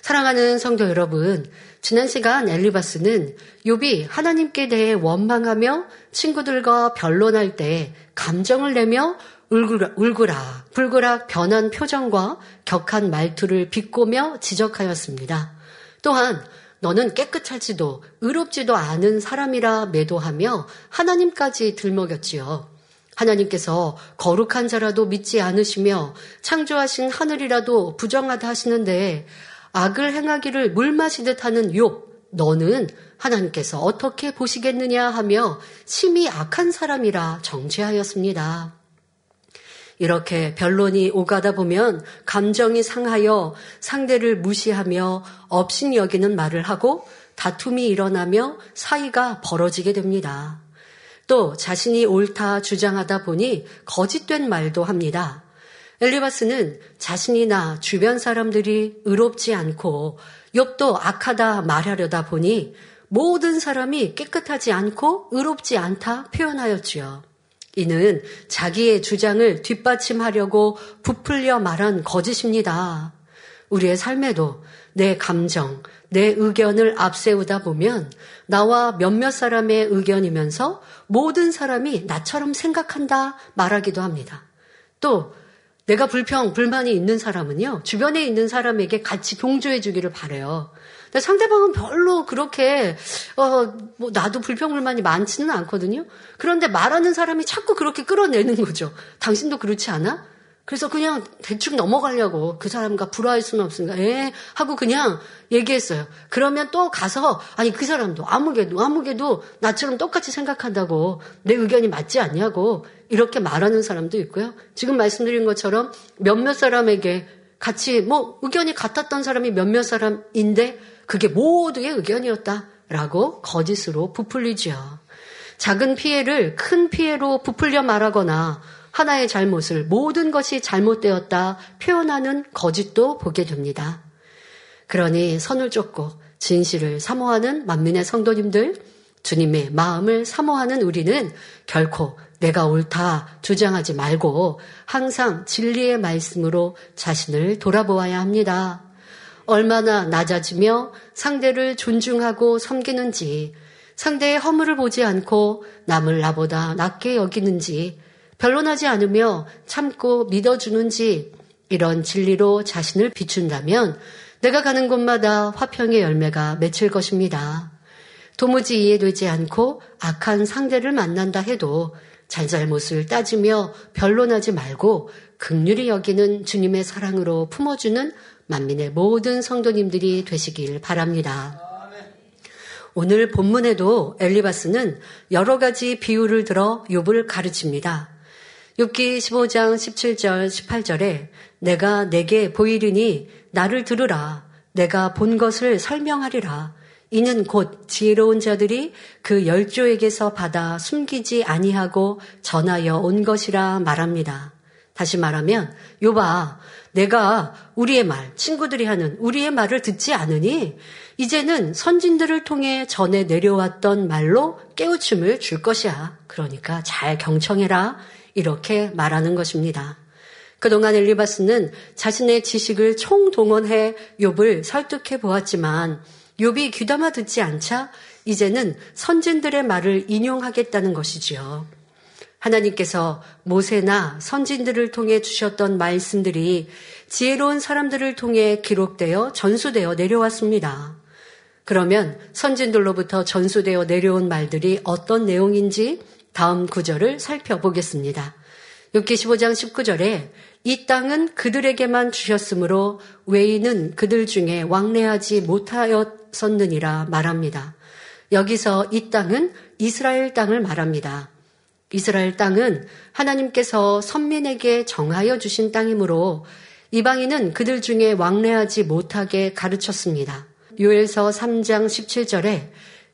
사랑하는 성도 여러분, 지난 시간 엘리바스는 욥이 하나님께 대해 원망하며 친구들과 변론할 때 감정을 내며 울그라, 울그라 불그락 변한 표정과 격한 말투를 비꼬며 지적하였습니다. 또한 너는 깨끗하지도 의롭지도 않은 사람이라 매도하며 하나님까지 들먹였지요. 하나님께서 거룩한 자라도 믿지 않으시며 창조하신 하늘이라도 부정하다 하시는데 악을 행하기를 물 마시듯 하는 욥 너는 하나님께서 어떻게 보시겠느냐 하며 심히 악한 사람이라 정죄하였습니다. 이렇게 변론이 오가다 보면 감정이 상하여 상대를 무시하며 업신 여기는 말을 하고 다툼이 일어나며 사이가 벌어지게 됩니다. 또 자신이 옳다 주장하다 보니 거짓된 말도 합니다. 엘리바스는 자신이나 주변 사람들이 의롭지 않고 욥도 악하다 말하려다 보니 모든 사람이 깨끗하지 않고 의롭지 않다 표현하였지요. 이는 자기의 주장을 뒷받침하려고 부풀려 말한 거짓입니다. 우리의 삶에도 내 감정, 내 의견을 앞세우다 보면 나와 몇몇 사람의 의견이면서 모든 사람이 나처럼 생각한다 말하기도 합니다. 또 내가 불평, 불만이 있는 사람은요, 주변에 있는 사람에게 같이 동조해 주기를 바래요. 근데 상대방은 별로 그렇게, 어, 뭐, 나도 불평, 불만이 많지는 않거든요. 그런데 말하는 사람이 자꾸 그렇게 끌어내는 거죠. 당신도 그렇지 않아? 그래서 그냥 대충 넘어가려고 그 사람과 불화할 수는 없으니까, 에 하고 그냥 얘기했어요. 그러면 또 가서, 아니, 그 사람도 아무개도, 아무개도 나처럼 똑같이 생각한다고 내 의견이 맞지 않냐고 이렇게 말하는 사람도 있고요. 지금 말씀드린 것처럼 몇몇 사람에게 같이 뭐 의견이 같았던 사람이 몇몇 사람인데 그게 모두의 의견이었다라고 거짓으로 부풀리죠. 작은 피해를 큰 피해로 부풀려 말하거나 하나의 잘못을 모든 것이 잘못되었다 표현하는 거짓도 보게 됩니다. 그러니 선을 쫓고 진실을 사모하는 만민의 성도님들, 주님의 마음을 사모하는 우리는 결코 내가 옳다 주장하지 말고 항상 진리의 말씀으로 자신을 돌아보아야 합니다. 얼마나 낮아지며 상대를 존중하고 섬기는지, 상대의 허물을 보지 않고 남을 나보다 낮게 여기는지, 변론하지 않으며 참고 믿어주는지 이런 진리로 자신을 비춘다면 내가 가는 곳마다 화평의 열매가 맺힐 것입니다. 도무지 이해되지 않고 악한 상대를 만난다 해도 잘잘못을 따지며 변론하지 말고 극률이 여기는 주님의 사랑으로 품어주는 만민의 모든 성도님들이 되시길 바랍니다. 오늘 본문에도 엘리바스는 여러 가지 비유를 들어 욥을 가르칩니다. 6기 15장 17절 18절에 내가 내게 보이리니 나를 들으라 내가 본 것을 설명하리라 이는 곧 지혜로운 자들이 그 열조에게서 받아 숨기지 아니하고 전하여 온 것이라 말합니다. 다시 말하면 요봐 내가 우리의 말 친구들이 하는 우리의 말을 듣지 않으니 이제는 선진들을 통해 전해 내려왔던 말로 깨우침을 줄 것이야. 그러니까 잘 경청해라. 이렇게 말하는 것입니다. 그동안 엘리바스는 자신의 지식을 총동원해 욥을 설득해 보았지만 욥이 귀담아 듣지 않자 이제는 선진들의 말을 인용하겠다는 것이지요. 하나님께서 모세나 선진들을 통해 주셨던 말씀들이 지혜로운 사람들을 통해 기록되어 전수되어 내려왔습니다. 그러면 선진들로부터 전수되어 내려온 말들이 어떤 내용인지 다음 구절을 살펴보겠습니다. 6기 15장 19절에 이 땅은 그들에게만 주셨으므로 외인은 그들 중에 왕래하지 못하였었느니라 말합니다. 여기서 이 땅은 이스라엘 땅을 말합니다. 이스라엘 땅은 하나님께서 선민에게 정하여 주신 땅이므로 이방인은 그들 중에 왕래하지 못하게 가르쳤습니다. 요엘서 3장 17절에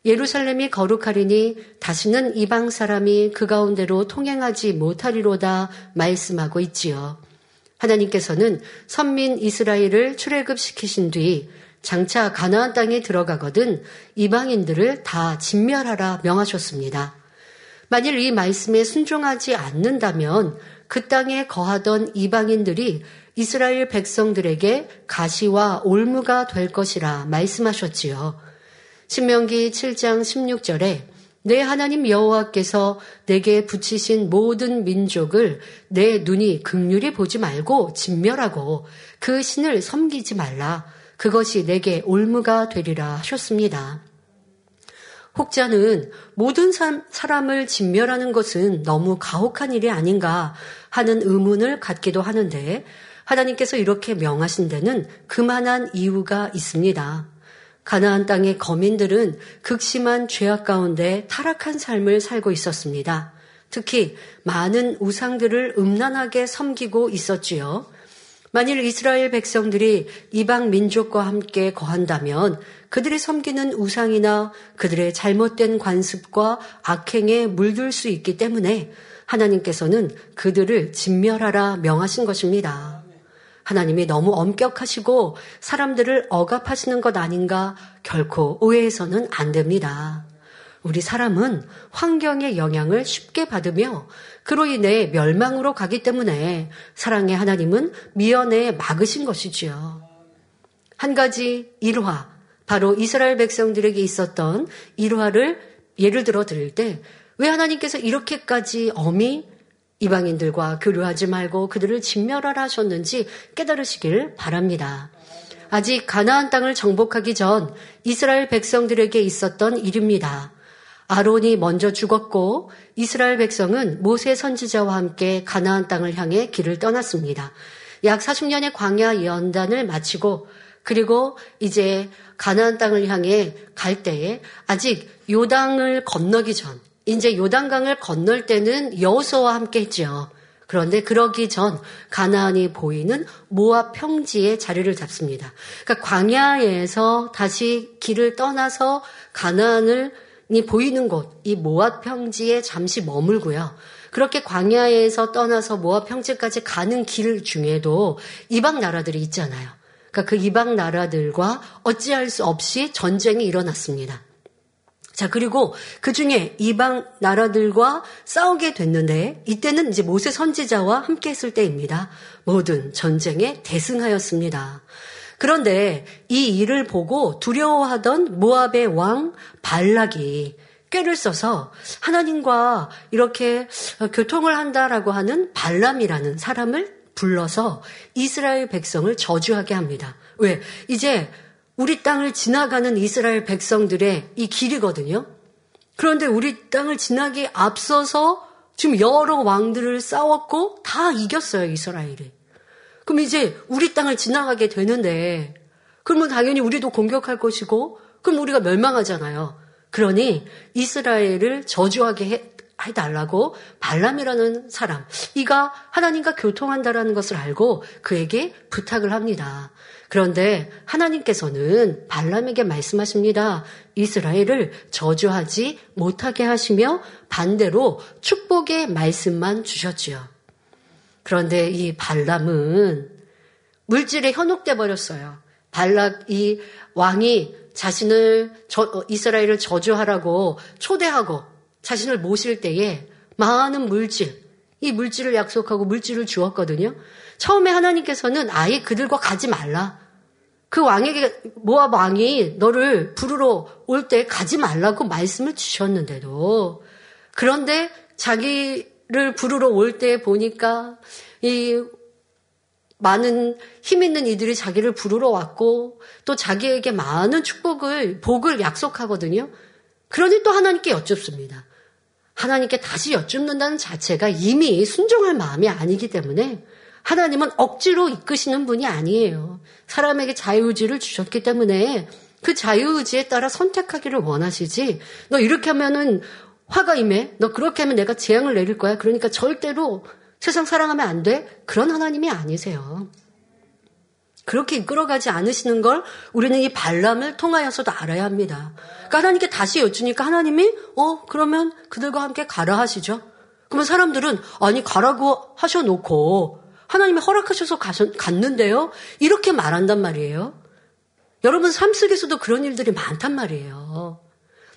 예루살렘이 거룩하리니 다시는 이방 사람이 그 가운데로 통행하지 못하리로다 말씀하고 있지요. 하나님께서는 선민 이스라엘을 출애굽시키신 뒤 장차 가나안 땅에 들어가거든 이방인들을 다 진멸하라 명하셨습니다. 만일 이 말씀에 순종하지 않는다면 그 땅에 거하던 이방인들이 이스라엘 백성들에게 가시와 올무가 될 것이라 말씀하셨지요. 신명기 7장 16절에 내 하나님 여호와께서 내게 붙이신 모든 민족을 내 눈이 극률이 보지 말고 진멸하고 그 신을 섬기지 말라. 그것이 내게 올무가 되리라 하셨습니다. 혹자는 모든 사람을 진멸하는 것은 너무 가혹한 일이 아닌가 하는 의문을 갖기도 하는데 하나님께서 이렇게 명하신 데는 그만한 이유가 있습니다. 가나안 땅의 거민들은 극심한 죄악 가운데 타락한 삶을 살고 있었습니다. 특히 많은 우상들을 음란하게 섬기고 있었지요. 만일 이스라엘 백성들이 이방 민족과 함께 거한다면 그들이 섬기는 우상이나 그들의 잘못된 관습과 악행에 물들 수 있기 때문에 하나님께서는 그들을 진멸하라 명하신 것입니다. 하나님이 너무 엄격하시고 사람들을 억압하시는 것 아닌가 결코 오해해서는 안 됩니다. 우리 사람은 환경의 영향을 쉽게 받으며 그로 인해 멸망으로 가기 때문에 사랑의 하나님은 미연에 막으신 것이지요. 한 가지 일화, 바로 이스라엘 백성들에게 있었던 일화를 예를 들어 드릴 때 왜 하나님께서 이렇게까지 엄히 이방인들과 교류하지 말고 그들을 진멸하라 하셨는지 깨달으시길 바랍니다. 아직 가나안 땅을 정복하기 전 이스라엘 백성들에게 있었던 일입니다. 아론이 먼저 죽었고 이스라엘 백성은 모세 선지자와 함께 가나안 땅을 향해 길을 떠났습니다. 약 40년의 광야 연단을 마치고 그리고 이제 가나안 땅을 향해 갈 때에 아직 요당을 건너기 전 이제 요단강을 건널 때는 여호수와 함께 했죠. 그런데 그러기 전 가나안이 보이는 모압 평지에 자리를 잡습니다. 그러니까 광야에서 다시 길을 떠나서 가나안을 이 보이는 곳, 이 모압 평지에 잠시 머물고요. 그렇게 광야에서 떠나서 모압 평지까지 가는 길 중에도 이방 나라들이 있잖아요. 그러니까 그 이방 나라들과 어찌할 수 없이 전쟁이 일어났습니다. 자, 그리고 그 중에 이방 나라들과 싸우게 됐는데, 이때는 이제 모세 선지자와 함께 했을 때입니다. 모든 전쟁에 대승하였습니다. 그런데 이 일을 보고 두려워하던 모압의 왕 발락이 꾀를 써서 하나님과 이렇게 교통을 한다라고 하는 발람이라는 사람을 불러서 이스라엘 백성을 저주하게 합니다. 왜? 이제 우리 땅을 지나가는 이스라엘 백성들의 이 길이거든요. 그런데 우리 땅을 지나기 앞서서 지금 여러 왕들을 싸웠고 다 이겼어요, 이스라엘이. 그럼 이제 우리 땅을 지나가게 되는데, 그러면 당연히 우리도 공격할 것이고, 그럼 우리가 멸망하잖아요. 그러니 이스라엘을 저주하게 해, 해달라고 발람이라는 사람, 이가 하나님과 교통한다라는 것을 알고 그에게 부탁을 합니다. 그런데 하나님께서는 발람에게 말씀하십니다. 이스라엘을 저주하지 못하게 하시며 반대로 축복의 말씀만 주셨지요. 그런데 이 발람은 물질에 현혹돼 버렸어요. 발락 이 왕이 자신을 저, 어, 이스라엘을 저주하라고 초대하고 자신을 모실 때에 많은 물질, 이 물질을 약속하고 물질을 주었거든요. 처음에 하나님께서는 아예 그들과 가지 말라. 그 왕에게 모압 왕이 너를 부르러 올 때 가지 말라고 말씀을 주셨는데도 그런데 자기를 부르러 올 때 보니까 이 많은 힘 있는 이들이 자기를 부르러 왔고 또 자기에게 많은 축복을 복을 약속하거든요. 그러니 또 하나님께 여쭙습니다. 하나님께 다시 여쭙는다는 자체가 이미 순종할 마음이 아니기 때문에 하나님은 억지로 이끄시는 분이 아니에요. 사람에게 자유의지를 주셨기 때문에 그 자유의지에 따라 선택하기를 원하시지. 너 이렇게 하면은 화가 임해. 너 그렇게 하면 내가 재앙을 내릴 거야. 그러니까 절대로 세상 사랑하면 안 돼. 그런 하나님이 아니세요. 그렇게 이끌어가지 않으시는 걸 우리는 이 발람을 통하여서도 알아야 합니다. 그러니까 하나님께 다시 여쭈니까 하나님이 어 그러면 그들과 함께 가라 하시죠. 그러면 사람들은 아니 가라고 하셔놓고 하나님이 허락하셔서 갔는데요. 이렇게 말한단 말이에요. 여러분 삶 속에서도 그런 일들이 많단 말이에요.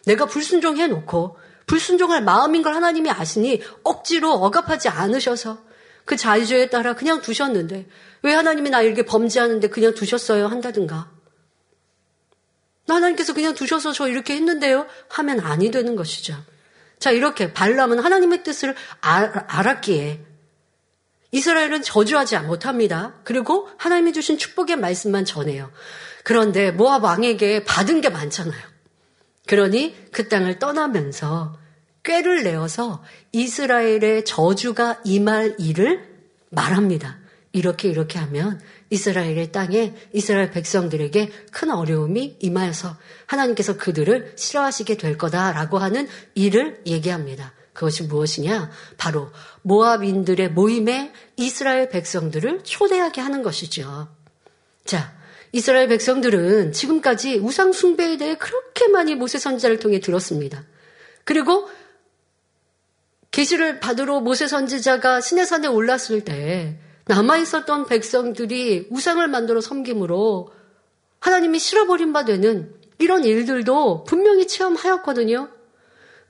내가 불순종해 놓고 불순종할 마음인 걸 하나님이 아시니 억지로 억압하지 않으셔서 그 자유에 따라 그냥 두셨는데 왜 하나님이 나 이렇게 범죄하는데 그냥 두셨어요 한다든가 하나님께서 그냥 두셔서 저 이렇게 했는데요 하면 아니 되는 것이죠. 자 이렇게 발람은 하나님의 뜻을 알았기에 이스라엘은 저주하지 못합니다. 그리고 하나님이 주신 축복의 말씀만 전해요. 그런데 모압 왕에게 받은 게 많잖아요. 그러니 그 땅을 떠나면서 꾀를 내어서 이스라엘의 저주가 임할 일을 말합니다. 이렇게 이렇게 하면 이스라엘의 땅에 이스라엘 백성들에게 큰 어려움이 임하여서 하나님께서 그들을 싫어하시게 될 거다라고 하는 일을 얘기합니다. 그것이 무엇이냐? 바로 모압인들의 모임에 이스라엘 백성들을 초대하게 하는 것이죠. 자, 이스라엘 백성들은 지금까지 우상 숭배에 대해 그렇게 많이 모세 선지자를 통해 들었습니다. 그리고 계시를 받으러 모세 선지자가 시내산에 올랐을 때 남아 있었던 백성들이 우상을 만들어 섬김으로 하나님이 실어버린 바 되는 이런 일들도 분명히 체험하였거든요.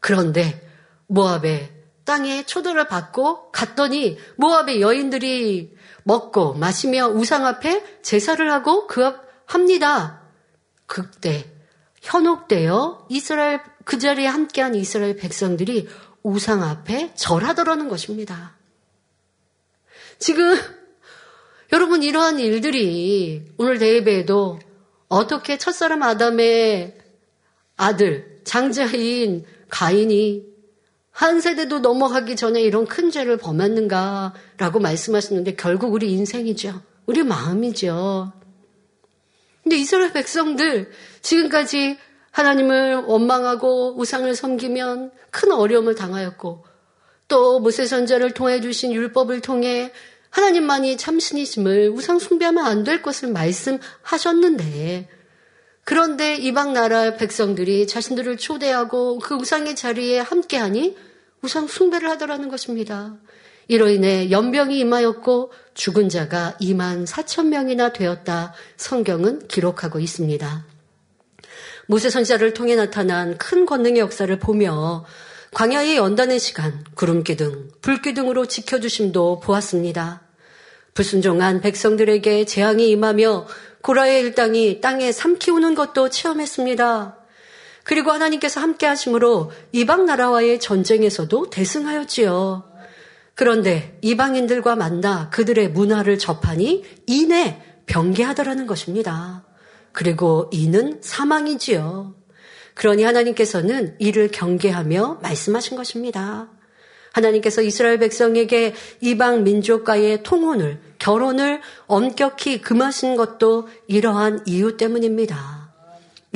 그런데 모압의 땅에 초대를 받고 갔더니 모압의 여인들이 먹고 마시며 우상 앞에 제사를 하고 그 앞 합니다. 그때 현혹되어 이스라엘 그 자리에 함께한 이스라엘 백성들이 우상 앞에 절하더라는 것입니다. 지금 여러분 이러한 일들이 오늘 대예배에도 어떻게 첫사람 아담의 아들 장자인 가인이 한 세대도 넘어가기 전에 이런 큰 죄를 범했는가라고 말씀하시는데 결국 우리 인생이죠. 우리 마음이죠. 근데 이스라엘 백성들 지금까지 하나님을 원망하고 우상을 섬기면 큰 어려움을 당하였고 또 모세 선자를 통해 주신 율법을 통해 하나님만이 참신이심을 우상 숭배하면 안 될 것을 말씀하셨는데 그런데 이방 나라 백성들이 자신들을 초대하고 그 우상의 자리에 함께하니 우상 숭배를 하더라는 것입니다. 이로 인해 연병이 임하였고 죽은 자가 2만 4천 명이나 되었다 성경은 기록하고 있습니다. 모세 선자를 통해 나타난 큰 권능의 역사를 보며 광야의 연단의 시간, 구름 기둥, 불 기둥으로 지켜주심도 보았습니다. 불순종한 백성들에게 재앙이 임하며 고라의 일당이 땅에 삼키우는 것도 체험했습니다. 그리고 하나님께서 함께 하심으로 이방 나라와의 전쟁에서도 대승하였지요. 그런데 이방인들과 만나 그들의 문화를 접하니 이내 병개하더라는 것입니다. 그리고 이는 사망이지요. 그러니 하나님께서는 이를 경계하며 말씀하신 것입니다. 하나님께서 이스라엘 백성에게 이방 민족과의 통혼을, 결혼을 엄격히 금하신 것도 이러한 이유 때문입니다.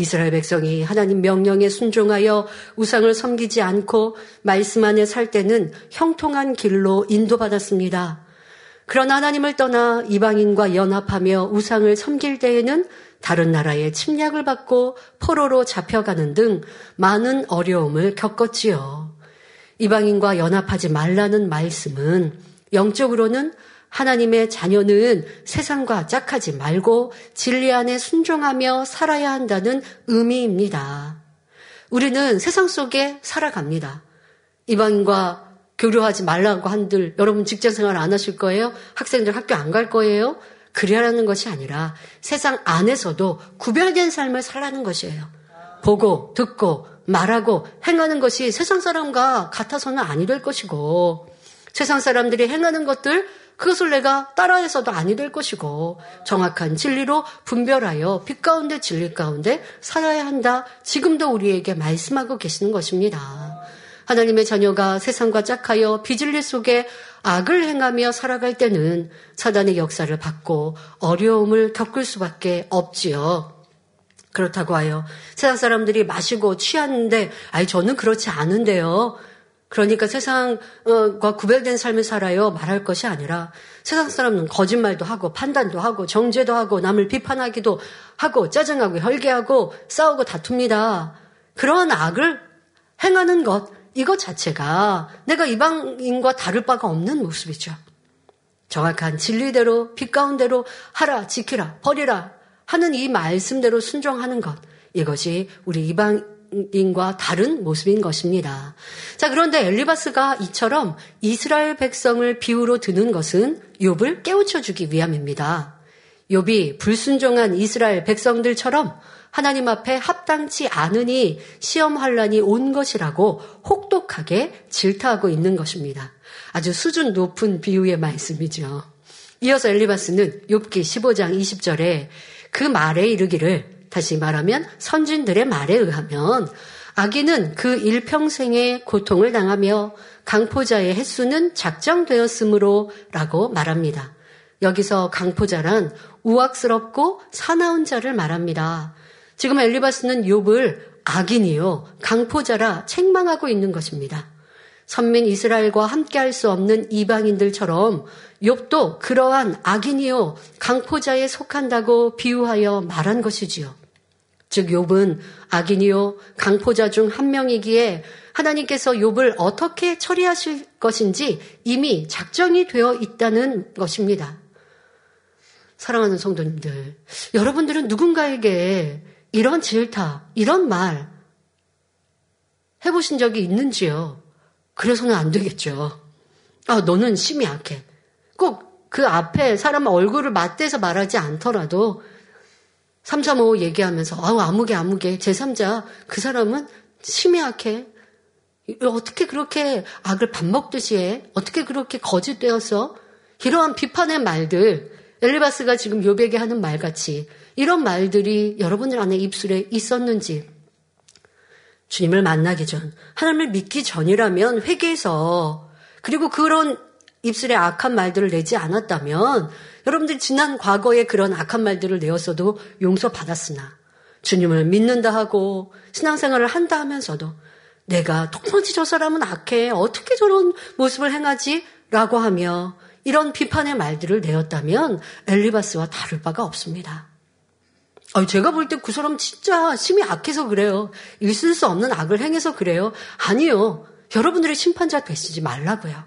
이스라엘 백성이 하나님 명령에 순종하여 우상을 섬기지 않고 말씀 안에 살 때는 형통한 길로 인도받았습니다. 그러나 하나님을 떠나 이방인과 연합하며 우상을 섬길 때에는 다른 나라의 침략을 받고 포로로 잡혀가는 등 많은 어려움을 겪었지요. 이방인과 연합하지 말라는 말씀은 영적으로는 하나님의 자녀는 세상과 짝하지 말고 진리 안에 순종하며 살아야 한다는 의미입니다. 우리는 세상 속에 살아갑니다. 이방인과 교류하지 말라고 한들 여러분 직장 생활 안 하실 거예요? 학생들 학교 안 갈 거예요? 그래라는 것이 아니라 세상 안에서도 구별된 삶을 살라는 것이에요. 보고, 듣고, 말하고, 행하는 것이 세상 사람과 같아서는 아니 될 것이고, 세상 사람들이 행하는 것들 그것을 내가 따라해서도 아니 될 것이고 정확한 진리로 분별하여 빛 가운데 진리 가운데 살아야 한다. 지금도 우리에게 말씀하고 계시는 것입니다. 하나님의 자녀가 세상과 짝하여 비진리 속에 악을 행하며 살아갈 때는 사단의 역사를 받고 어려움을 겪을 수밖에 없지요. 그렇다고 하여 세상 사람들이 마시고 취하는데 아이 저는 그렇지 않은데요. 그러니까 세상과 구별된 삶을 살아요 말할 것이 아니라 세상 사람은 거짓말도 하고 판단도 하고 정죄도 하고 남을 비판하기도 하고 짜증하고 혈기하고 싸우고 다툽니다. 그러한 악을 행하는 것 이것 자체가 내가 이방인과 다를 바가 없는 모습이죠. 정확한 진리대로 빛 가운데로 하라 지키라 버리라 하는 이 말씀대로 순종하는 것 이것이 우리 이방 이방 인과 다른 모습인 것입니다. 자, 그런데 엘리바스가 이처럼 이스라엘 백성을 비유로 드는 것은 욥을 깨우쳐 주기 위함입니다. 욥이 불순종한 이스라엘 백성들처럼 하나님 앞에 합당치 않으니 시험 환란이 온 것이라고 혹독하게 질타하고 있는 것입니다. 아주 수준 높은 비유의 말씀이죠. 이어서 엘리바스는 욥기 15장 20절에 그 말에 이르기를 다시 말하면 선진들의 말에 의하면 아기는 그 일평생의 고통을 당하며 강포자의 횟수는 작정되었으므로 라고 말합니다. 여기서 강포자란 우악스럽고 사나운 자를 말합니다. 지금 엘리바스는 욥을 악인이요 강포자라 책망하고 있는 것입니다. 선민 이스라엘과 함께할 수 없는 이방인들처럼 욥도 그러한 악인이요 강포자에 속한다고 비유하여 말한 것이지요. 즉 욥은 악인이요 강포자 중 한 명이기에 하나님께서 욥을 어떻게 처리하실 것인지 이미 작정이 되어 있다는 것입니다. 사랑하는 성도님들, 여러분들은 누군가에게 이런 질타, 이런 말 해보신 적이 있는지요? 그래서는 안 되겠죠. 아, 너는 심이 약해. 꼭 그 앞에 사람 얼굴을 맞대서 말하지 않더라도 335 얘기하면서 아우 아무개 아무개 제3자 그 사람은 심이 약해. 어떻게 그렇게 악을 밥 먹듯이 해? 어떻게 그렇게 거짓되어서 이러한 비판의 말들 엘리바스가 지금 요백에 하는 말같이 이런 말들이 여러분들 안에 입술에 있었는지 주님을 만나기 전 하나님을 믿기 전이라면 회개해서 그리고 그런 입술에 악한 말들을 내지 않았다면 여러분들이 지난 과거에 그런 악한 말들을 내었어도 용서받았으나 주님을 믿는다 하고 신앙생활을 한다 하면서도 내가 도무지 저 사람은 악해 어떻게 저런 모습을 행하지? 라고 하며 이런 비판의 말들을 내었다면 엘리바스와 다를 바가 없습니다. 제가 볼 때 그 사람 진짜 심이 악해서 그래요. 있을 수 없는 악을 행해서 그래요. 아니요. 여러분들의 심판자 되시지 말라고요.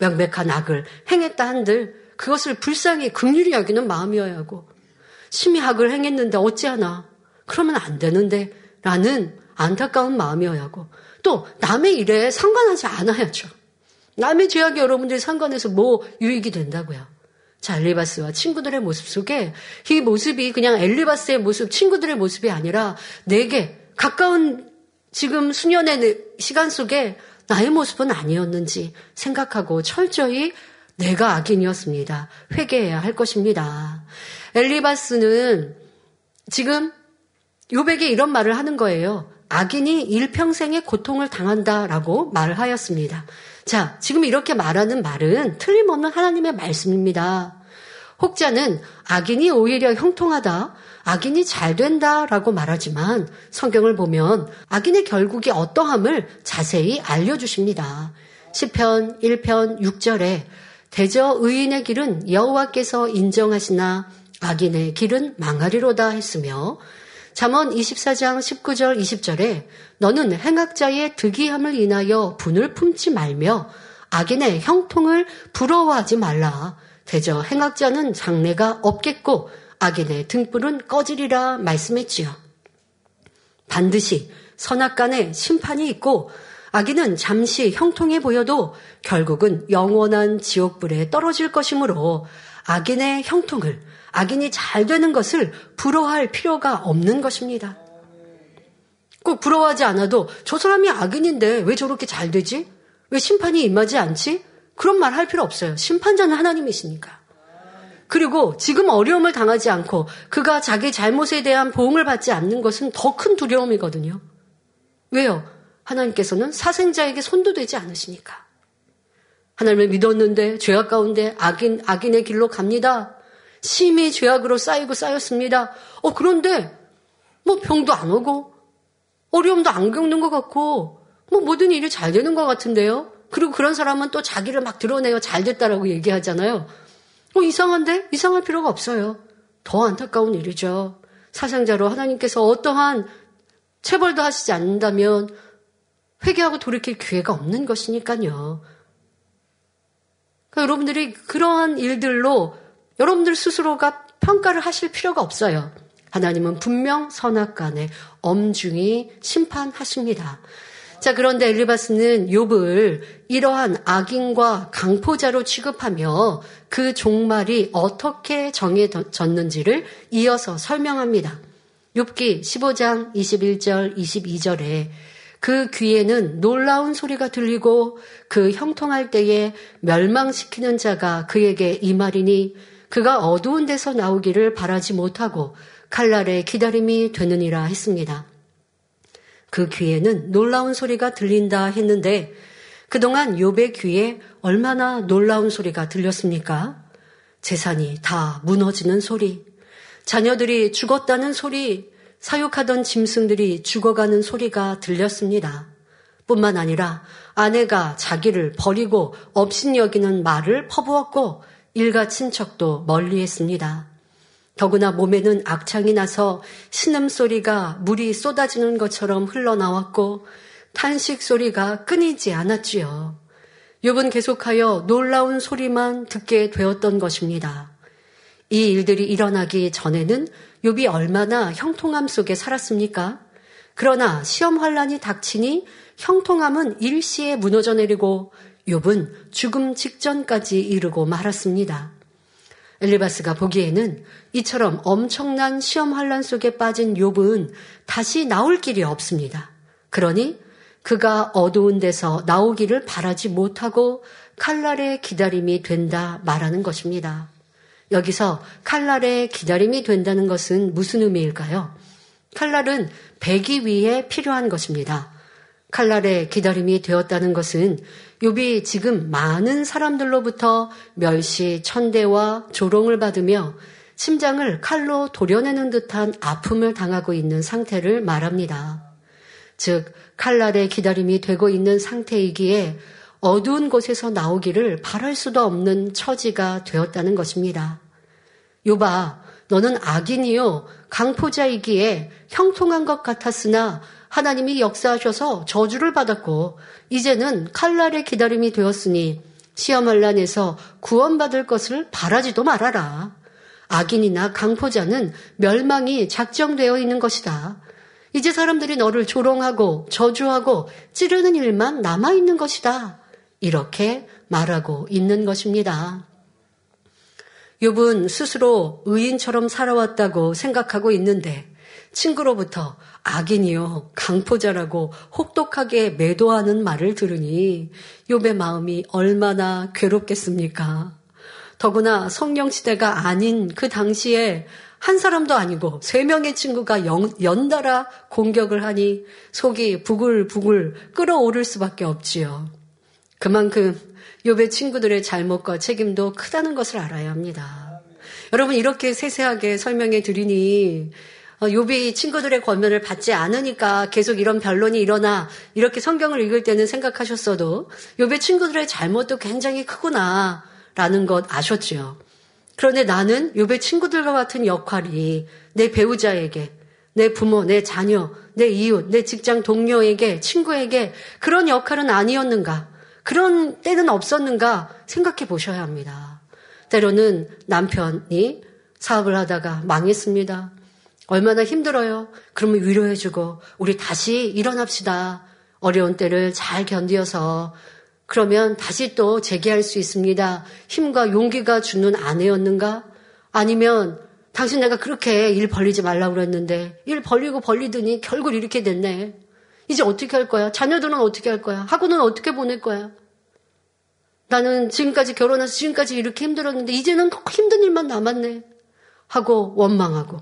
명백한 악을 행했다 한들 그것을 불쌍히 극률이 여기는 마음이어야 하고 심히 악을 행했는데 어찌하나 그러면 안 되는데 라는 안타까운 마음이어야 하고 또 남의 일에 상관하지 않아야죠. 남의 죄악이 여러분들이 상관해서 뭐 유익이 된다고요. 자, 엘리바스와 친구들의 모습 속에 이 모습이 그냥 엘리바스의 모습, 친구들의 모습이 아니라 내게 가까운 지금 수년의 시간 속에 나의 모습은 아니었는지 생각하고 철저히 내가 악인이었습니다. 회개해야 할 것입니다. 엘리바스는 지금 요백에 이런 말을 하는 거예요. 악인이 일평생의 고통을 당한다라고 말을 하였습니다. 자, 지금 이렇게 말하는 말은 틀림없는 하나님의 말씀입니다. 혹자는 악인이 오히려 형통하다, 악인이 잘 된다라고 말하지만 성경을 보면 악인의 결국이 어떠함을 자세히 알려주십니다. 10편 1편 6절에 대저 의인의 길은 여호와께서 인정하시나 악인의 길은 망하리로다 했으며 잠언 24장 19절 20절에 너는 행악자의 득이함을 인하여 분을 품지 말며 악인의 형통을 부러워하지 말라. 대저 행악자는 장래가 없겠고 악인의 등불은 꺼지리라 말씀했지요. 반드시 선악 간에 심판이 있고 악인은 잠시 형통해 보여도 결국은 영원한 지옥불에 떨어질 것이므로 악인의 형통을 악인이 잘 되는 것을 부러워할 필요가 없는 것입니다. 꼭 부러워하지 않아도 저 사람이 악인인데 왜 저렇게 잘 되지? 왜 심판이 임하지 않지? 그런 말 할 필요 없어요. 심판자는 하나님이시니까. 그리고 지금 어려움을 당하지 않고 그가 자기 잘못에 대한 보응을 받지 않는 것은 더 큰 두려움이거든요. 왜요? 하나님께서는 사생자에게 손도 되지 않으시니까. 하나님을 믿었는데 죄악 가운데 악인, 악인의 길로 갑니다. 심히 죄악으로 쌓이고 쌓였습니다. 어, 그런데 뭐 병도 안 오고 어려움도 안 겪는 것 같고 뭐 모든 일이 잘 되는 것 같은데요. 그리고 그런 사람은 또 자기를 막 드러내요. 잘 됐다라고 얘기하잖아요. 뭐 이상한데? 이상할 필요가 없어요. 더 안타까운 일이죠. 사상자로 하나님께서 어떠한 체벌도 하시지 않는다면 회개하고 돌이킬 기회가 없는 것이니까요. 그러니까 여러분들이 그러한 일들로 여러분들 스스로가 평가를 하실 필요가 없어요. 하나님은 분명 선악 간에 엄중히 심판하십니다. 자, 그런데 엘리바스는 욥을 이러한 악인과 강포자로 취급하며 그 종말이 어떻게 정해졌는지를 이어서 설명합니다. 욥기 15장 21절 22절에 그 귀에는 놀라운 소리가 들리고 그 형통할 때에 멸망시키는 자가 그에게 이 말이니 그가 어두운 데서 나오기를 바라지 못하고 칼날의 기다림이 되느니라 했습니다. 그 귀에는 놀라운 소리가 들린다 했는데 그동안 욥의 귀에 얼마나 놀라운 소리가 들렸습니까? 재산이 다 무너지는 소리, 자녀들이 죽었다는 소리, 사육하던 짐승들이 죽어가는 소리가 들렸습니다. 뿐만 아니라 아내가 자기를 버리고 업신 여기는 말을 퍼부었고 일가 친척도 멀리 했습니다. 더구나 몸에는 악창이 나서 신음소리가 물이 쏟아지는 것처럼 흘러나왔고 탄식 소리가 끊이지 않았지요. 욥은 계속하여 놀라운 소리만 듣게 되었던 것입니다. 이 일들이 일어나기 전에는 욥이 얼마나 형통함 속에 살았습니까? 그러나 시험 환란이 닥치니 형통함은 일시에 무너져 내리고 욥은 죽음 직전까지 이르고 말았습니다. 엘리바스가 보기에는 이처럼 엄청난 시험 환란 속에 빠진 욥은 다시 나올 길이 없습니다. 그러니 그가 어두운 데서 나오기를 바라지 못하고 칼날의 기다림이 된다 말하는 것입니다. 여기서 칼날의 기다림이 된다는 것은 무슨 의미일까요? 칼날은 배기 위해 필요한 것입니다. 칼날의 기다림이 되었다는 것은 욥이 지금 많은 사람들로부터 멸시, 천대와 조롱을 받으며 심장을 칼로 도려내는 듯한 아픔을 당하고 있는 상태를 말합니다. 즉, 칼날의 기다림이 되고 있는 상태이기에 어두운 곳에서 나오기를 바랄 수도 없는 처지가 되었다는 것입니다. 요바, 너는 악인이요, 강포자이기에 형통한 것 같았으나 하나님이 역사하셔서 저주를 받았고 이제는 칼날의 기다림이 되었으니 시험할란에서 구원받을 것을 바라지도 말아라. 악인이나 강포자는 멸망이 작정되어 있는 것이다. 이제 사람들이 너를 조롱하고 저주하고 찌르는 일만 남아 있는 것이다. 이렇게 말하고 있는 것입니다. 욥은 스스로 의인처럼 살아왔다고 생각하고 있는데 친구로부터 악인이요 강포자라고 혹독하게 매도하는 말을 들으니 욥의 마음이 얼마나 괴롭겠습니까? 더구나 성령 시대가 아닌 그 당시에 한 사람도 아니고 세 명의 친구가 연, 연달아 공격을 하니 속이 부글부글 끓어오를 수밖에 없지요. 그만큼 욥의 친구들의 잘못과 책임도 크다는 것을 알아야 합니다. 여러분 이렇게 세세하게 설명해 드리니 어, 욥이 친구들의 권면을 받지 않으니까 계속 이런 변론이 일어나 이렇게 성경을 읽을 때는 생각하셨어도 욥의 친구들의 잘못도 굉장히 크구나 라는 것 아셨죠. 그런데 나는 욥의 친구들과 같은 역할이 내 배우자에게 내 부모, 내 자녀, 내 이웃, 내 직장 동료에게, 친구에게 그런 역할은 아니었는가? 그런 때는 없었는가 생각해 보셔야 합니다. 때로는 남편이 사업을 하다가 망했습니다. 얼마나 힘들어요. 그러면 위로해주고 우리 다시 일어납시다. 어려운 때를 잘 견디어서 그러면 다시 또 재기할 수 있습니다. 힘과 용기가 주는 아내였는가? 아니면 당신 내가 그렇게 일 벌리지 말라고 그랬는데 일 벌리고 벌리더니 결국 이렇게 됐네. 이제 어떻게 할 거야? 자녀들은 어떻게 할 거야? 학원은 어떻게 보낼 거야? 나는 지금까지 결혼해서 지금까지 이렇게 힘들었는데 이제는 더 힘든 일만 남았네. 하고 원망하고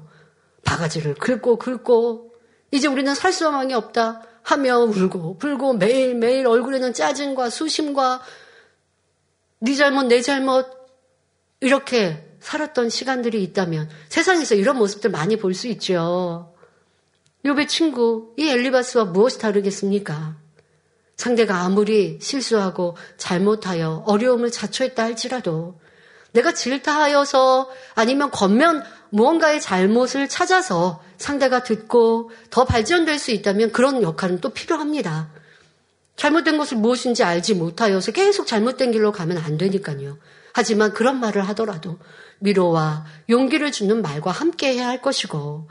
바가지를 긁고 긁고 이제 우리는 살 수만이 없다 하며 울고 불고 매일매일 얼굴에는 짜증과 수심과 네 잘못 내 잘못 이렇게 살았던 시간들이 있다면 세상에서 이런 모습들 많이 볼 수 있죠. 요배 친구 이 엘리바스와 무엇이 다르겠습니까? 상대가 아무리 실수하고 잘못하여 어려움을 자초했다 할지라도 내가 질타하여서 아니면 겉면 무언가의 잘못을 찾아서 상대가 듣고 더 발전될 수 있다면 그런 역할은 또 필요합니다. 잘못된 것을 무엇인지 알지 못하여서 계속 잘못된 길로 가면 안 되니까요. 하지만 그런 말을 하더라도 위로와 용기를 주는 말과 함께 해야 할 것이고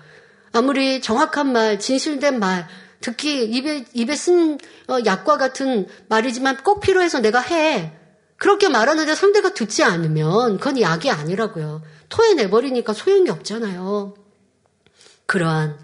아무리 정확한 말, 진실된 말, 듣기 입에 입에 쓴 어, 약과 같은 말이지만 꼭 필요해서 내가 해. 그렇게 말하는데 상대가 듣지 않으면 그건 약이 아니라고요. 토해내버리니까 소용이 없잖아요. 그러한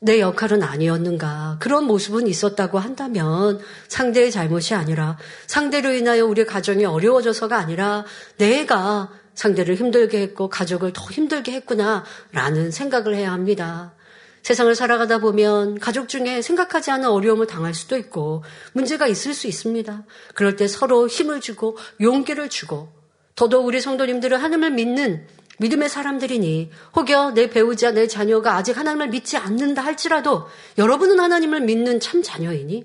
내 역할은 아니었는가. 그런 모습은 있었다고 한다면 상대의 잘못이 아니라 상대로 인하여 우리 가정이 어려워져서가 아니라 내가 상대를 힘들게 했고 가족을 더 힘들게 했구나 라는 생각을 해야 합니다. 세상을 살아가다 보면 가족 중에 생각하지 않은 어려움을 당할 수도 있고 문제가 있을 수 있습니다. 그럴 때 서로 힘을 주고 용기를 주고 더더욱 우리 성도님들은 하나님을 믿는 믿음의 사람들이니 혹여 내 배우자, 내 자녀가 아직 하나님을 믿지 않는다 할지라도 여러분은 하나님을 믿는 참 자녀이니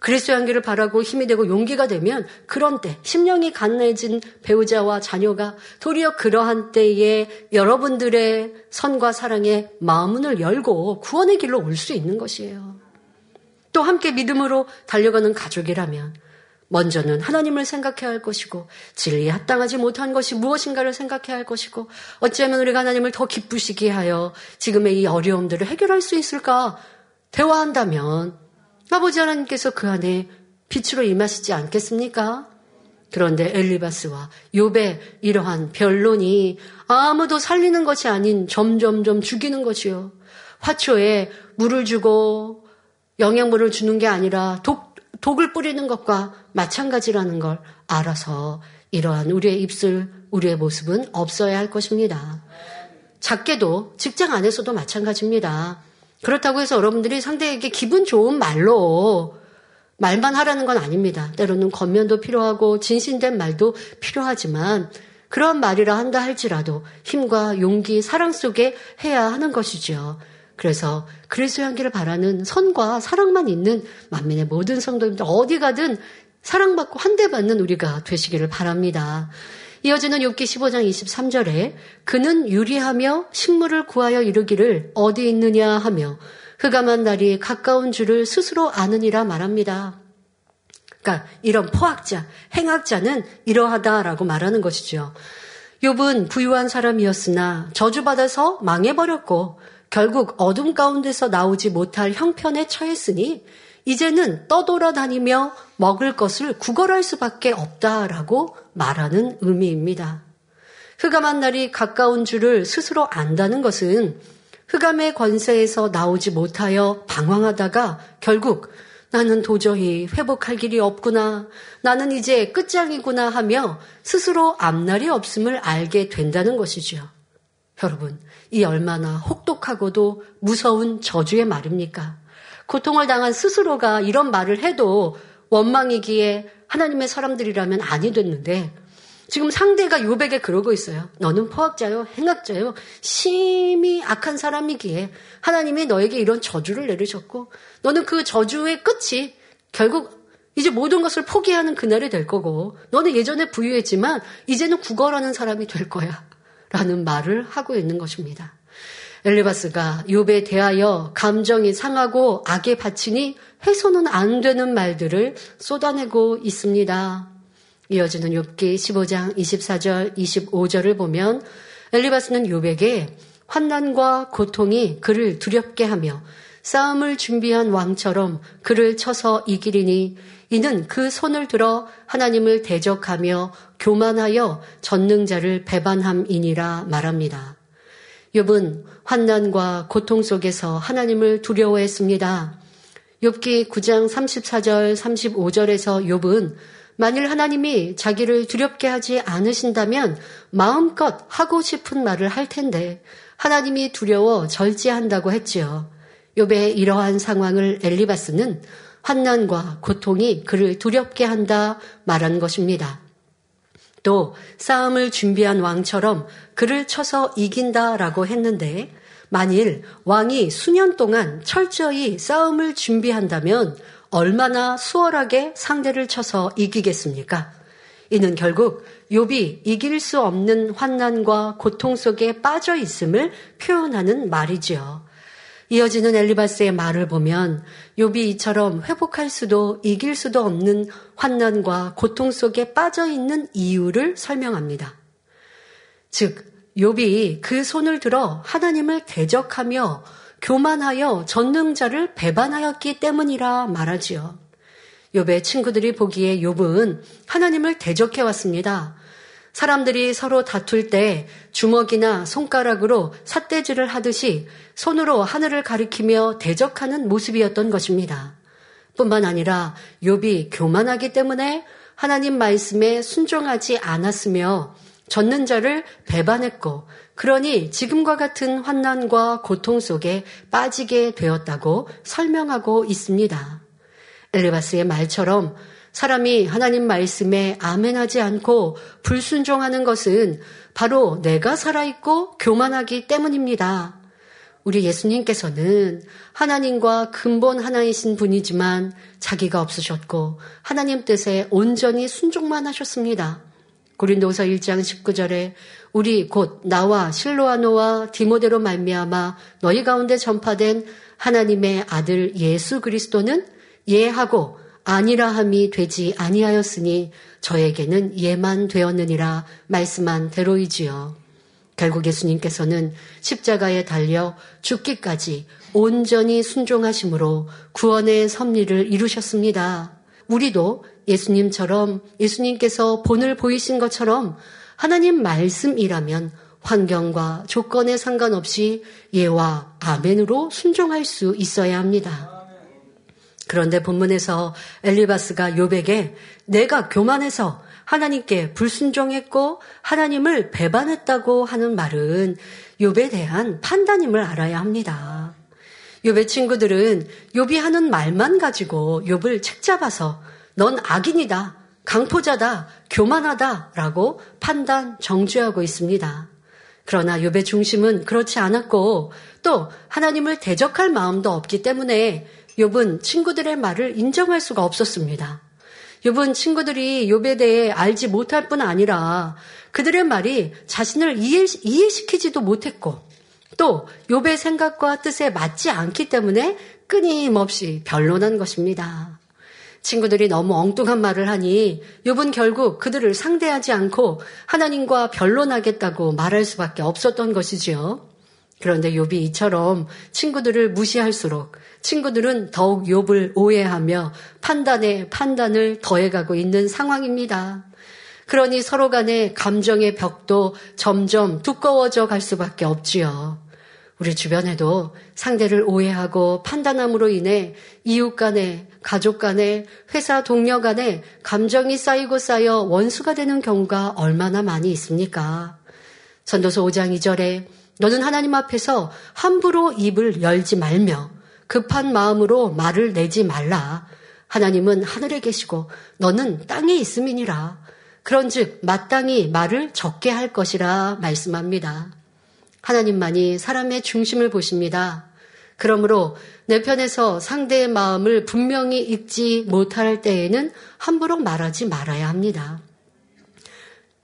그리스도의 한기를 바라고 힘이 되고 용기가 되면 그런 때 심령이 간해진 배우자와 자녀가 도리어 그러한 때에 여러분들의 선과 사랑에 마음문을 열고 구원의 길로 올 수 있는 것이에요. 또 함께 믿음으로 달려가는 가족이라면 먼저는 하나님을 생각해야 할 것이고 진리에 합당하지 못한 것이 무엇인가를 생각해야 할 것이고 어찌하면 우리가 하나님을 더 기쁘시게 하여 지금의 이 어려움들을 해결할 수 있을까 대화한다면 아버지 하나님께서 그 안에 빛으로 임하시지 않겠습니까? 그런데 엘리바스와 욥의 이러한 변론이 아무도 살리는 것이 아닌 점점점 죽이는 것이요. 화초에 물을 주고 영양분을 주는 게 아니라 독, 독을 뿌리는 것과 마찬가지라는 걸 알아서 이러한 우리의 입술, 우리의 모습은 없어야 할 것입니다. 작게도 직장 안에서도 마찬가지입니다. 그렇다고 해서 여러분들이 상대에게 기분 좋은 말로 말만 하라는 건 아닙니다. 때로는 겉면도 필요하고 진심된 말도 필요하지만 그런 말이라 한다 할지라도 힘과 용기, 사랑 속에 해야 하는 것이죠. 그래서 그리스도의 향기를 바라는 선과 사랑만 있는 만민의 모든 성도님들 어디 가든 사랑받고 환대받는 우리가 되시기를 바랍니다. 이어지는 6기 15장 23절에 그는 유리하며 식물을 구하여 이르기를 어디 있느냐 하며 흑암한 날이 가까운 줄을 스스로 아느니라 말합니다. 그러니까 이런 포학자, 행학자는 이러하다라고 말하는 것이죠. 욥은 부유한 사람이었으나 저주받아서 망해버렸고 결국 어둠 가운데서 나오지 못할 형편에 처했으니 이제는 떠돌아다니며 먹을 것을 구걸할 수밖에 없다라고 말하는 의미입니다. 흑암한 날이 가까운 줄을 스스로 안다는 것은 흑암의 권세에서 나오지 못하여 방황하다가 결국 나는 도저히 회복할 길이 없구나. 나는 이제 끝장이구나 하며 스스로 앞날이 없음을 알게 된다는 것이죠. 여러분, 이 얼마나 혹독하고도 무서운 저주의 말입니까? 고통을 당한 스스로가 이런 말을 해도 원망이기에 하나님의 사람들이라면 아니 됐는데 지금 상대가 요백에 그러고 있어요. 너는 포학자요, 행악자요, 심히 악한 사람이기에 하나님이 너에게 이런 저주를 내리셨고 너는 그 저주의 끝이 결국 이제 모든 것을 포기하는 그날이 될 거고 너는 예전에 부유했지만 이제는 구걸하는 사람이 될 거야. 라는 말을 하고 있는 것입니다. 엘리바스가 욥에 대하여 감정이 상하고 악에 바치니 해소는 안 되는 말들을 쏟아내고 있습니다. 이어지는 욥기 15장 24절 25절을 보면 엘리바스는 욥에게 환난과 고통이 그를 두렵게 하며 싸움을 준비한 왕처럼 그를 쳐서 이기리니 이는 그 손을 들어 하나님을 대적하며 교만하여 전능자를 배반함이니라 말합니다. 욥은 환난과 고통 속에서 하나님을 두려워했습니다. 욥기 9장 34절 35절에서 욥은 만일 하나님이 자기를 두렵게 하지 않으신다면 마음껏 하고 싶은 말을 할 텐데 하나님이 두려워 절제한다고 했지요. 욥의 이러한 상황을 엘리바스는 환난과 고통이 그를 두렵게 한다 말한 것입니다. 또 싸움을 준비한 왕처럼 그를 쳐서 이긴다라고 했는데 만일 왕이 수년 동안 철저히 싸움을 준비한다면 얼마나 수월하게 상대를 쳐서 이기겠습니까? 이는 결국 욥이 이길 수 없는 환난과 고통 속에 빠져 있음을 표현하는 말이지요. 이어지는 엘리바스의 말을 보면 욥이 이처럼 회복할 수도 이길 수도 없는 환난과 고통 속에 빠져 있는 이유를 설명합니다. 즉 욥이 그 손을 들어 하나님을 대적하며 교만하여 전능자를 배반하였기 때문이라 말하지요. 욥의 친구들이 보기에 욥은 하나님을 대적해 왔습니다. 사람들이 서로 다툴 때 주먹이나 손가락으로 삿대질을 하듯이 손으로 하늘을 가리키며 대적하는 모습이었던 것입니다. 뿐만 아니라 욥이 교만하기 때문에 하나님 말씀에 순종하지 않았으며 젖는 자를 배반했고 그러니 지금과 같은 환난과 고통 속에 빠지게 되었다고 설명하고 있습니다. 엘리바스의 말처럼 사람이 하나님 말씀에 아멘하지 않고 불순종하는 것은 바로 내가 살아있고 교만하기 때문입니다. 우리 예수님께서는 하나님과 근본 하나이신 분이지만 자기가 없으셨고 하나님 뜻에 온전히 순종만 하셨습니다. 고린도서 1장 19절에 우리 곧 나와 실로아노와 디모데로 말미암아 너희 가운데 전파된 하나님의 아들 예수 그리스도는 예하고 아니라함이 되지 아니하였으니 저에게는 예만 되었느니라 말씀한 대로이지요. 결국 예수님께서는 십자가에 달려 죽기까지 온전히 순종하심으로 구원의 섭리를 이루셨습니다. 우리도 예수님처럼 예수님께서 본을 보이신 것처럼 하나님 말씀이라면 환경과 조건에 상관없이 예와 아멘으로 순종할 수 있어야 합니다. 그런데 본문에서 엘리바스가 요백에 내가 교만해서 하나님께 불순종했고 하나님을 배반했다고 하는 말은 욥에 대한 판단임을 알아야 합니다. 욥의 친구들은 욥이 하는 말만 가지고 욥을 책잡아서 넌 악인이다, 강포자다, 교만하다라고 판단 정죄하고 있습니다. 그러나 욥의 중심은 그렇지 않았고 또 하나님을 대적할 마음도 없기 때문에 욥은 친구들의 말을 인정할 수가 없었습니다. 욥은 친구들이 욥에 대해 알지 못할 뿐 아니라 그들의 말이 자신을 이해, 이해시키지도 못했고 또 욥의 생각과 뜻에 맞지 않기 때문에 끊임없이 변론한 것입니다. 친구들이 너무 엉뚱한 말을 하니 욥은 결국 그들을 상대하지 않고 하나님과 변론하겠다고 말할 수밖에 없었던 것이지요. 그런데 욥이 이처럼 친구들을 무시할수록 친구들은 더욱 욥을 오해하며 판단에 판단을 더해가고 있는 상황입니다. 그러니 서로 간의 감정의 벽도 점점 두꺼워져 갈 수밖에 없지요. 우리 주변에도 상대를 오해하고 판단함으로 인해 이웃 간에, 가족 간에, 회사 동료 간에 감정이 쌓이고 쌓여 원수가 되는 경우가 얼마나 많이 있습니까? 전도서 5장 2절에 너는 하나님 앞에서 함부로 입을 열지 말며 급한 마음으로 말을 내지 말라. 하나님은 하늘에 계시고 너는 땅에 있음이니라. 그런즉 마땅히 말을 적게 할 것이라 말씀합니다. 하나님만이 사람의 중심을 보십니다. 그러므로 내 편에서 상대의 마음을 분명히 읽지 못할 때에는 함부로 말하지 말아야 합니다.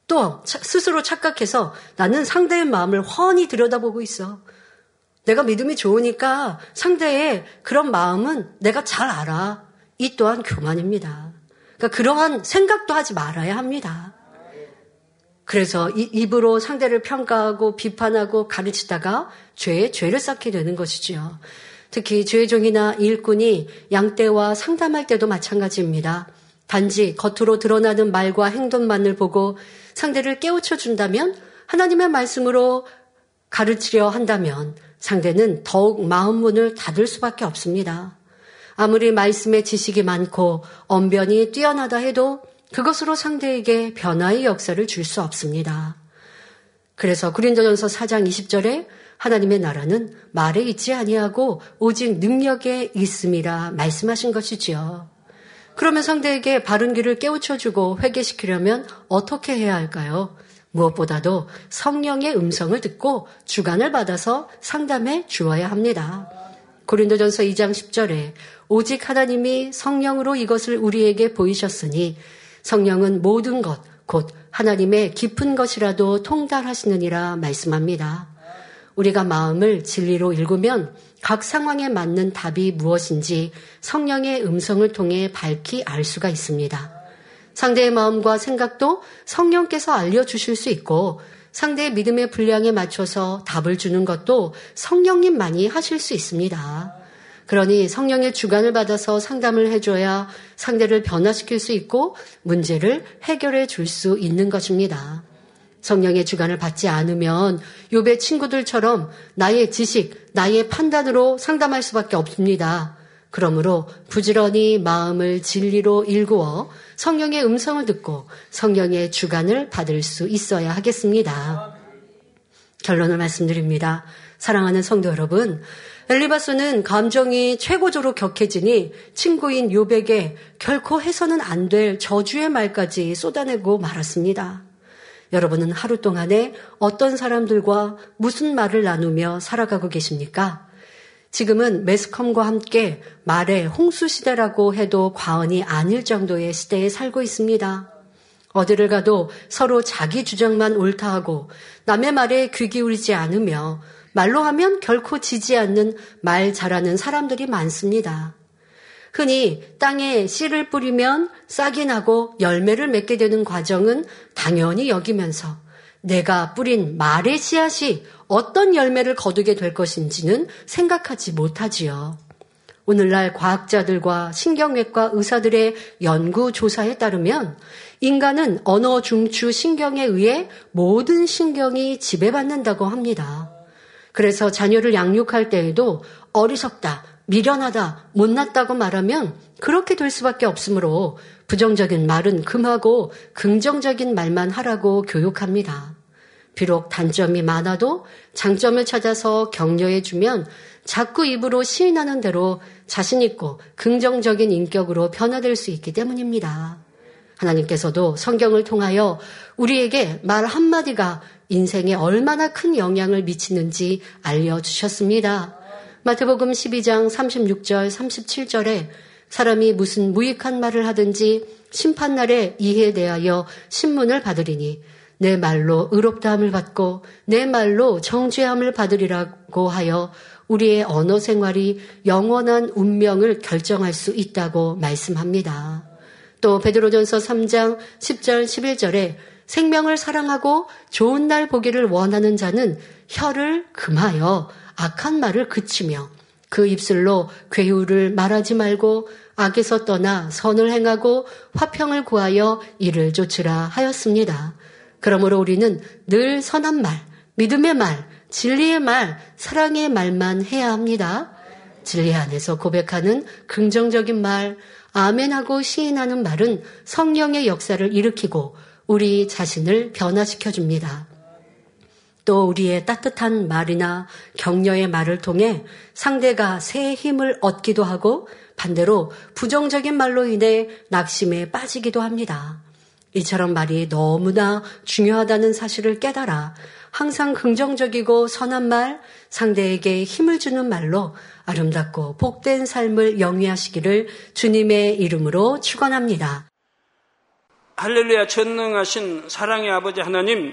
또 스스로 착각해서 나는 상대의 마음을 훤히 들여다보고 있어. 내가 믿음이 좋으니까 상대의 그런 마음은 내가 잘 알아. 이 또한 교만입니다. 그러니까 그러한 생각도 하지 말아야 합니다. 그래서 입으로 상대를 평가하고 비판하고 가르치다가 죄에 죄를 쌓게 되는 것이지요. 특히 죄종이나 일꾼이 양떼와 상담할 때도 마찬가지입니다. 단지 겉으로 드러나는 말과 행동만을 보고 상대를 깨우쳐 준다면 하나님의 말씀으로 가르치려 한다면 상대는 더욱 마음 문을 닫을 수밖에 없습니다. 아무리 말씀의 지식이 많고 언변이 뛰어나다 해도 그것으로 상대에게 변화의 역사를 줄 수 없습니다. 그래서 구린도전서 4장 20절에 하나님의 나라는 말에 있지 아니하고 오직 능력에 있음이라 말씀하신 것이지요. 그러면 상대에게 바른 길을 깨우쳐주고 회개시키려면 어떻게 해야 할까요? 무엇보다도 성령의 음성을 듣고 주관을 받아서 상담해 주어야 합니다. 고린도전서 2장 10절에 오직 하나님이 성령으로 이것을 우리에게 보이셨으니 성령은 모든 것, 곧 하나님의 깊은 것이라도 통달하시느니라 말씀합니다. 우리가 마음을 진리로 읽으면 각 상황에 맞는 답이 무엇인지 성령의 음성을 통해 밝히 알 수가 있습니다. 상대의 마음과 생각도 성령께서 알려주실 수 있고 상대의 믿음의 분량에 맞춰서 답을 주는 것도 성령님만이 하실 수 있습니다. 그러니 성령의 주관을 받아서 상담을 해줘야 상대를 변화시킬 수 있고 문제를 해결해 줄 수 있는 것입니다. 성령의 주관을 받지 않으면 요배 친구들처럼 나의 지식, 나의 판단으로 상담할 수밖에 없습니다. 그러므로 부지런히 마음을 진리로 일구어 성령의 음성을 듣고 성령의 주관을 받을 수 있어야 하겠습니다. 결론을 말씀드립니다. 사랑하는 성도 여러분, 엘리바스는 감정이 최고조로 격해지니 친구인 요백에 결코 해서는 안 될 저주의 말까지 쏟아내고 말았습니다. 여러분은 하루 동안에 어떤 사람들과 무슨 말을 나누며 살아가고 계십니까? 지금은 매스컴과 함께 말의 홍수 시대라고 해도 과언이 아닐 정도의 시대에 살고 있습니다. 어디를 가도 서로 자기 주장만 옳다하고 남의 말에 귀 기울이지 않으며 말로 하면 결코 지지 않는 말 잘하는 사람들이 많습니다. 흔히 땅에 씨를 뿌리면 싹이 나고 열매를 맺게 되는 과정은 당연히 여기면서 내가 뿌린 말의 씨앗이 어떤 열매를 거두게 될 것인지는 생각하지 못하지요. 오늘날 과학자들과 신경외과 의사들의 연구 조사에 따르면 인간은 언어 중추 신경에 의해 모든 신경이 지배받는다고 합니다. 그래서 자녀를 양육할 때에도 어리석다, 미련하다, 못났다고 말하면 그렇게 될 수밖에 없으므로 부정적인 말은 금하고 긍정적인 말만 하라고 교육합니다. 비록 단점이 많아도 장점을 찾아서 격려해주면 자꾸 입으로 시인하는 대로 자신있고 긍정적인 인격으로 변화될 수 있기 때문입니다. 하나님께서도 성경을 통하여 우리에게 말 한마디가 인생에 얼마나 큰 영향을 미치는지 알려주셨습니다. 마태복음 12장 36절, 37절에 사람이 무슨 무익한 말을 하든지 심판날에 이에 대하여 신문을 받으리니 내 말로 의롭다함을 받고 내 말로 정죄함을 받으리라고 하여 우리의 언어 생활이 영원한 운명을 결정할 수 있다고 말씀합니다. 또 베드로전서 3장 10절 11절에 생명을 사랑하고 좋은 날 보기를 원하는 자는 혀를 금하여 악한 말을 그치며 그 입술로 괴유를 말하지 말고 악에서 떠나 선을 행하고 화평을 구하여 이를 좇으라 하였습니다. 그러므로 우리는 늘 선한 말, 믿음의 말, 진리의 말, 사랑의 말만 해야 합니다. 진리 안에서 고백하는 긍정적인 말, 아멘하고 시인하는 말은 성령의 역사를 일으키고 우리 자신을 변화시켜 줍니다. 또 우리의 따뜻한 말이나 격려의 말을 통해 상대가 새 힘을 얻기도 하고 반대로 부정적인 말로 인해 낙심에 빠지기도 합니다. 이처럼 말이 너무나 중요하다는 사실을 깨달아 항상 긍정적이고 선한 말, 상대에게 힘을 주는 말로 아름답고 복된 삶을 영위하시기를 주님의 이름으로 축원합니다. 할렐루야 전능하신 사랑의 아버지 하나님